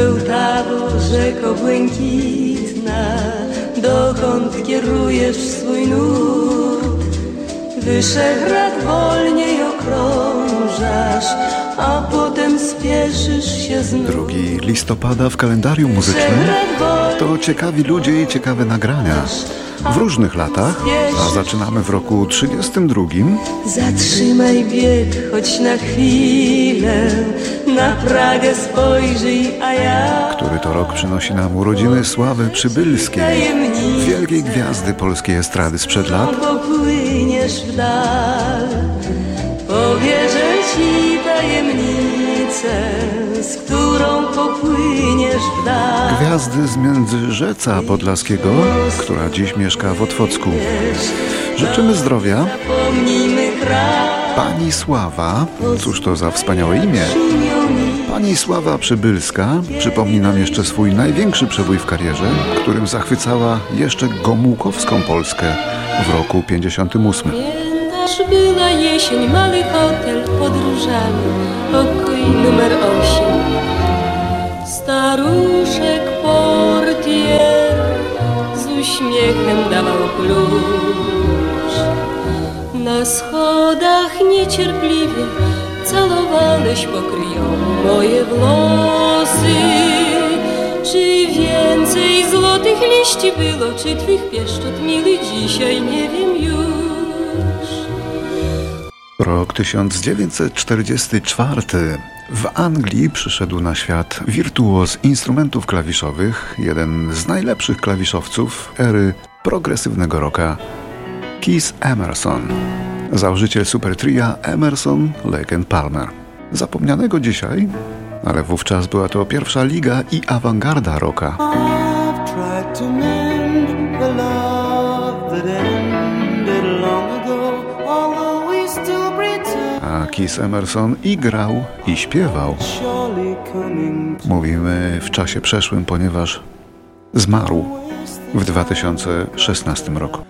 Był tabor rzeko błękitna, dokąd kierujesz swój nurt. Wyszehrad wolniej okrążasz, a potem spieszysz się znów. 2 listopada w kalendarium muzycznym to ciekawi ludzie i ciekawe nagrania. W różnych latach, a zaczynamy w roku 32, Zatrzymaj bieg, choć na chwilę, na Pragę spojrzyj, a ja który to rok przynosi nam urodziny Sławy Przybylskiej, wielkiej gwiazdy polskiej estrady sprzed lat. popłyniesz w dal. Powierzę ci tajemnicę Z którą popłyniesz w dal Gwiazdy z Międzyrzeca Podlaskiego, która dziś mieszka w Otwocku. Życzymy zdrowia. Pani Sława, cóż to za wspaniałe imię. Pani Sława Przybylska przypomni nam jeszcze swój największy przebój w karierze, którym zachwycała jeszcze Gomułkowską Polskę w roku 58. Pamiętasz, była jesień, mały hotel pod różami, pokój numer osiem. Staruszek portier z uśmiechem dawał klucz. Na schodach niecierpliwie calowałeś pokryją moje włosy. Czy więcej złotych liści było, czy twych pieszczot miły dzisiaj, nie wiem już. Rok 1944. W Anglii przyszedł na świat wirtuoz instrumentów klawiszowych, jeden z najlepszych klawiszowców ery progresywnego rocka, Keith Emerson, założyciel supertria Emerson, Lake and Palmer. Zapomnianego dzisiaj, ale wówczas była to pierwsza liga i awangarda rocka. Keith Emerson i grał, i śpiewał. Mówimy w czasie przeszłym, ponieważ zmarł w 2016 roku.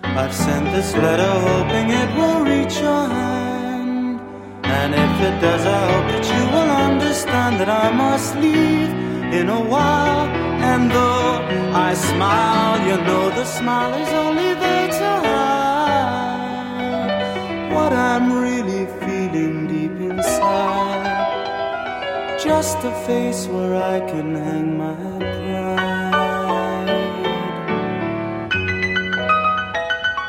And if it does, I hope that you understand that I must leave in a while. And though I smile, you know the smile is only there to what I'm really feeling A face where I can hang my pride.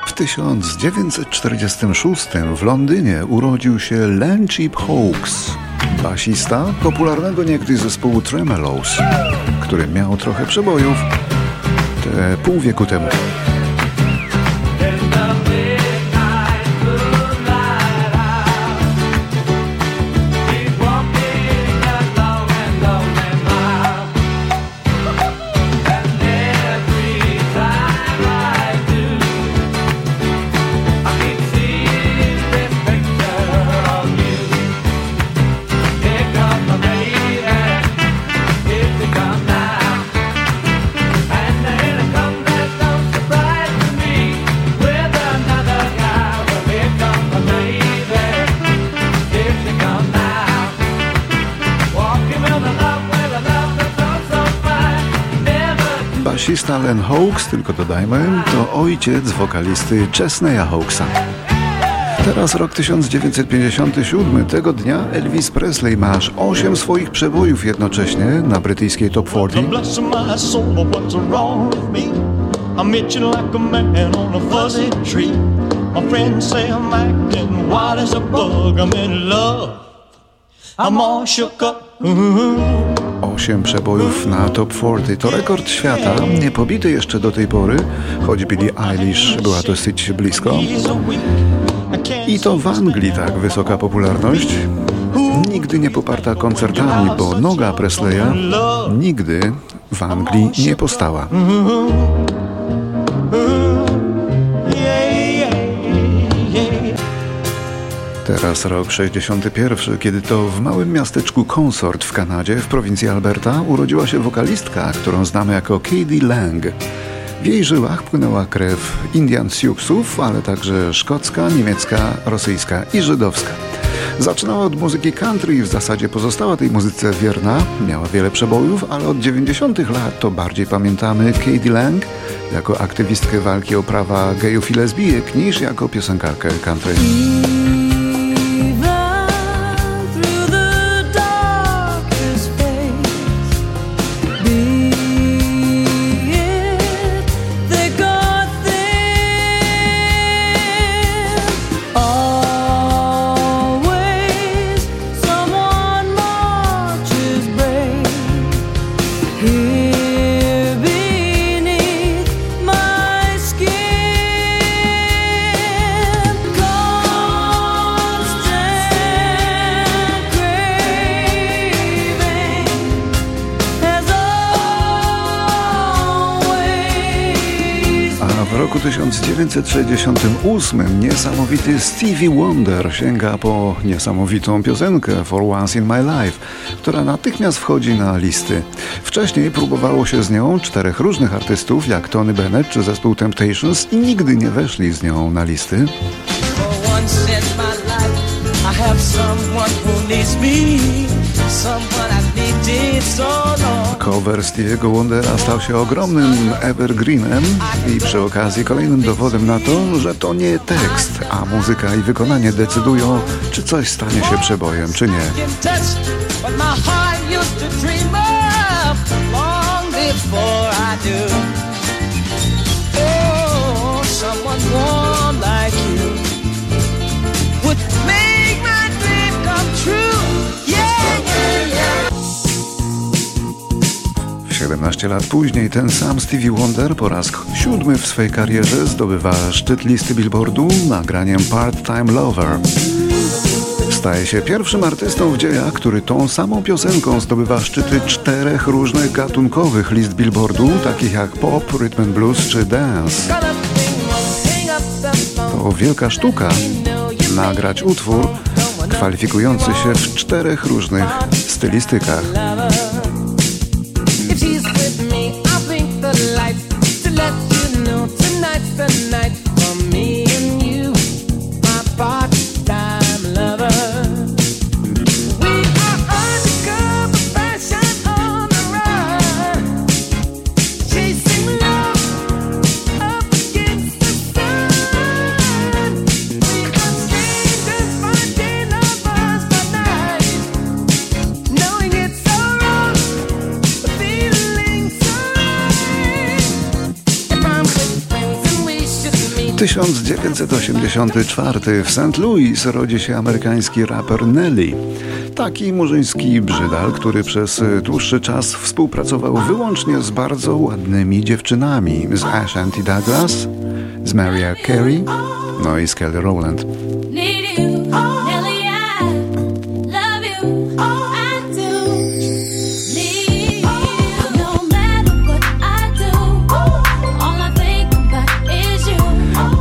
W 1946 w Londynie urodził się Len Cheap Hawks, basista popularnego niegdyś zespołu Tremelows, który miał trochę przebojów te pół wieku temu. Basista Len Hawks, tylko dodajmy, to ojciec wokalisty Chesneya Hawksa. Teraz rok 1957. Tego dnia Elvis Presley ma aż 8 swoich przebojów jednocześnie na brytyjskiej Top 40. Bless my soul, what's wrong with me? I'm itching like a man on a fuzzy tree. My friends say I'm acting wild as a bug. I'm in love. I'm all shook up. Ooh. 8 przebojów na Top 40 to rekord świata, nie pobity jeszcze do tej pory, choć Billie Eilish była dosyć blisko. I to w Anglii tak wysoka popularność. Nigdy nie poparta koncertami, bo noga Presleya nigdy w Anglii nie postała. Teraz rok 61, kiedy to w małym miasteczku Consort w Kanadzie, w prowincji Alberta, urodziła się wokalistka, którą znamy jako Katie Lang. W jej żyłach płynęła krew Indian Siouxów, ale także szkocka, niemiecka, rosyjska i żydowska. Zaczynała od muzyki country i w zasadzie pozostała tej muzyce wierna. Miała wiele przebojów, ale od 90. lat to bardziej pamiętamy Katie Lang jako aktywistkę walki o prawa gejów i lesbijek niż jako piosenkarkę country. Roku 1968 niesamowity Stevie Wonder sięga po niesamowitą piosenkę For Once in My Life, która natychmiast wchodzi na listy. Wcześniej próbowało się z nią czterech różnych artystów, jak Tony Bennett czy zespół Temptations i nigdy nie weszli z nią na listy. Cover Stevie'ego Wondera stał się ogromnym evergreenem i przy okazji kolejnym dowodem na to, że to nie tekst, a muzyka i wykonanie decydują, czy coś stanie się przebojem, czy nie. Oh, someone 17 lat później ten sam Stevie Wonder po raz siódmy w swojej karierze zdobywa szczyt listy Billboardu nagraniem Part-Time Lover. Staje się pierwszym artystą w dziejach, który tą samą piosenką zdobywa szczyty czterech różnych gatunkowych list Billboardu, takich jak pop, rhythm and blues czy dance. To wielka sztuka nagrać utwór kwalifikujący się w czterech różnych stylistykach. 1984 w St. Louis rodzi się amerykański raper Nelly. Taki murzyński brzydal, który przez dłuższy czas współpracował wyłącznie z bardzo ładnymi dziewczynami, z Ashanti Douglas, z Mariah Carey, no i z Kelly Rowland.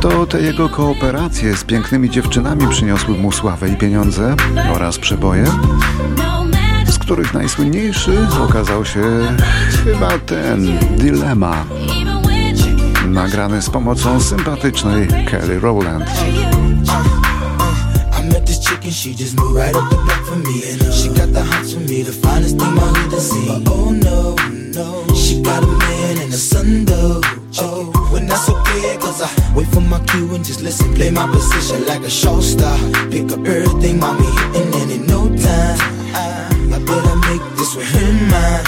To te jego kooperacje z pięknymi dziewczynami przyniosły mu sławę i pieniądze oraz przeboje, z których najsłynniejszy okazał się chyba ten Dilema, nagrany z pomocą sympatycznej Kelly Rowland. Oh no, no. Oh, when that's okay, cause I wait for my cue and just listen. Play my position like a show star. Pick up everything, mommy, hitting and then in no time. I, I better make this with him mine.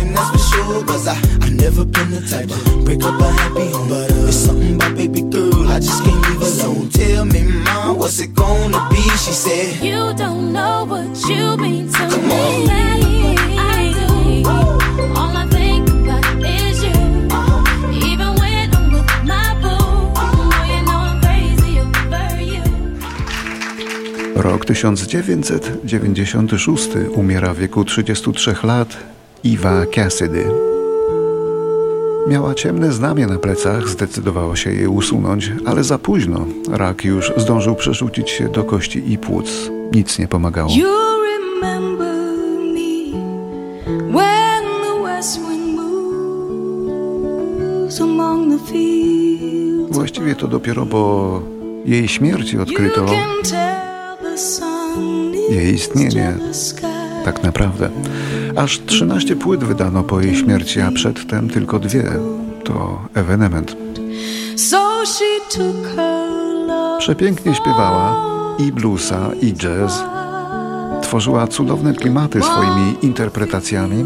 And that's for sure, cause I, I never been the type to break up a happy home. But uh, it's something about baby girl, I just can't leave alone. Tell me, mom, what's it gonna be? She said, You don't know what you 1996 umiera w wieku 33 lat Eva Cassidy. Miała ciemne znamie na plecach, zdecydowała się je usunąć, ale za późno. Rak już zdążył przerzucić się do kości i płuc. Nic nie pomagało. Właściwie to dopiero po jej śmierci odkryto, jej istnienie tak naprawdę. Aż 13 płyt wydano po jej śmierci, a przedtem tylko dwie. To ewenement. Przepięknie śpiewała i bluesa, i jazz. Tworzyła cudowne klimaty swoimi interpretacjami.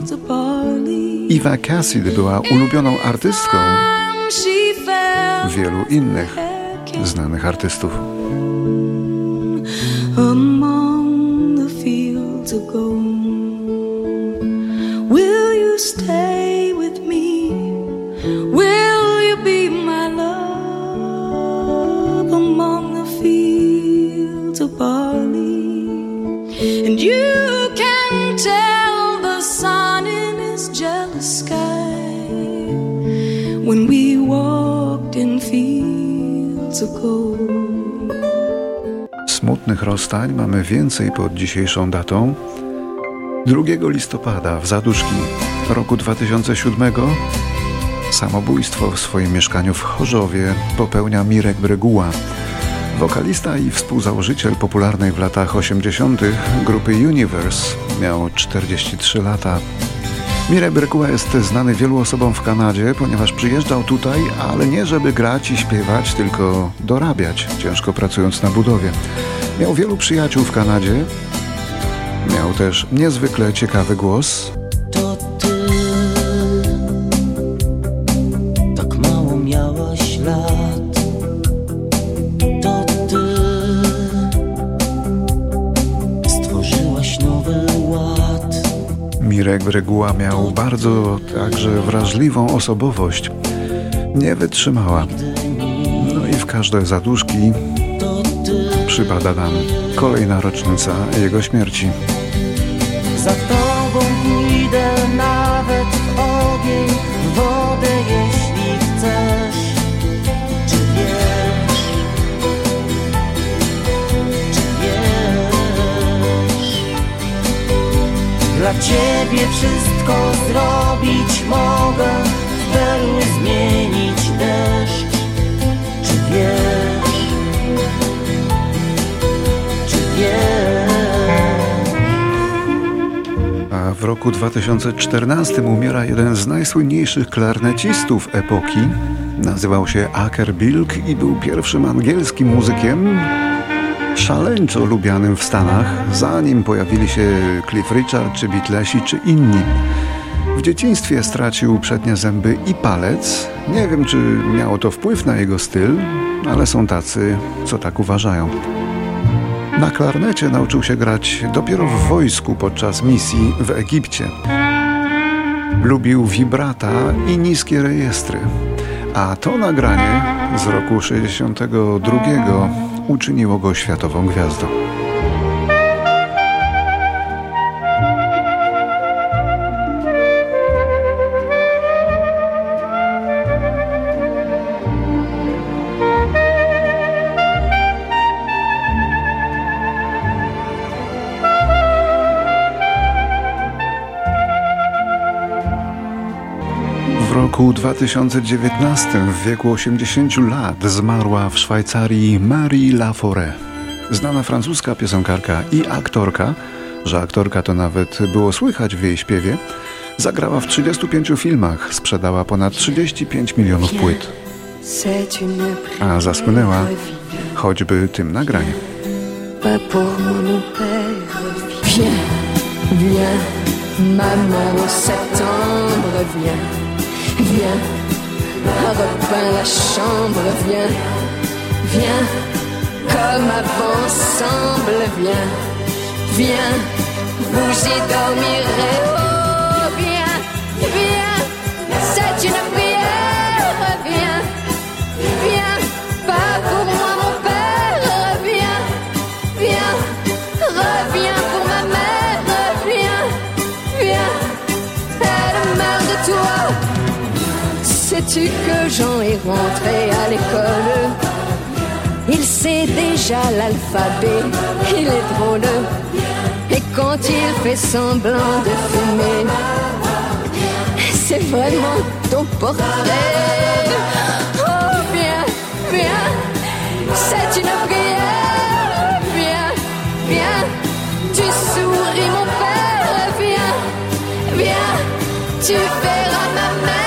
Eva Cassidy była ulubioną artystką wielu innych znanych artystów. Smutnych rozstań mamy więcej pod dzisiejszą datą. 2 listopada w Zaduszki roku 2007 samobójstwo w swoim mieszkaniu w Chorzowie popełnia Mirek Breguła. Wokalista i współzałożyciel popularnej w latach 80. grupy Universe miał 43 lata. Mirek Breguła jest znany wielu osobom w Kanadzie, ponieważ przyjeżdżał tutaj, ale nie żeby grać i śpiewać, tylko dorabiać, ciężko pracując na budowie. Miał wielu przyjaciół w Kanadzie. Miał też niezwykle ciekawy głos. Mirek reguła miał bardzo także wrażliwą osobowość. Nie wytrzymała. No i w każde zaduszki przypada nam kolejna rocznica jego śmierci. Dla ciebie wszystko zrobić mogę, w zmienić deszcz. Czy wiesz? A w roku 2014 umiera jeden z najsłynniejszych klarnecistów epoki. Nazywał się Aker Bilk i był pierwszym angielskim muzykiem szaleńczo lubianym w Stanach, zanim pojawili się Cliff Richard, czy Beatlesi, czy inni. W dzieciństwie stracił przednie zęby i palec. Nie wiem, czy miało to wpływ na jego styl, ale są tacy, co tak uważają. Na klarnecie nauczył się grać dopiero w wojsku podczas misji w Egipcie. Lubił wibrata i niskie rejestry, a to nagranie z roku 62 uczyniło go światową gwiazdą. Roku 2019 w wieku 80 lat zmarła w Szwajcarii Marie Laforêt. Znana francuska piosenkarka i aktorka, że aktorka to nawet było słychać w jej śpiewie, zagrała w 35 filmach, sprzedała ponad 35 milionów płyt. A zasłynęła choćby tym nagraniem. Viens, maman, septembre, viens. Viens, repeins la chambre, viens, viens, comme avant semble, viens, viens, vous y dormirez. Sais-tu que Jean est rentré à l'école? Il sait déjà l'alphabet, il est drôle. Et quand il fait semblant de fumer, c'est vraiment ton portrait. Oh, viens, viens, c'est une prière. Viens, viens, pourri mon père. Viens, viens, tu verras ma mère.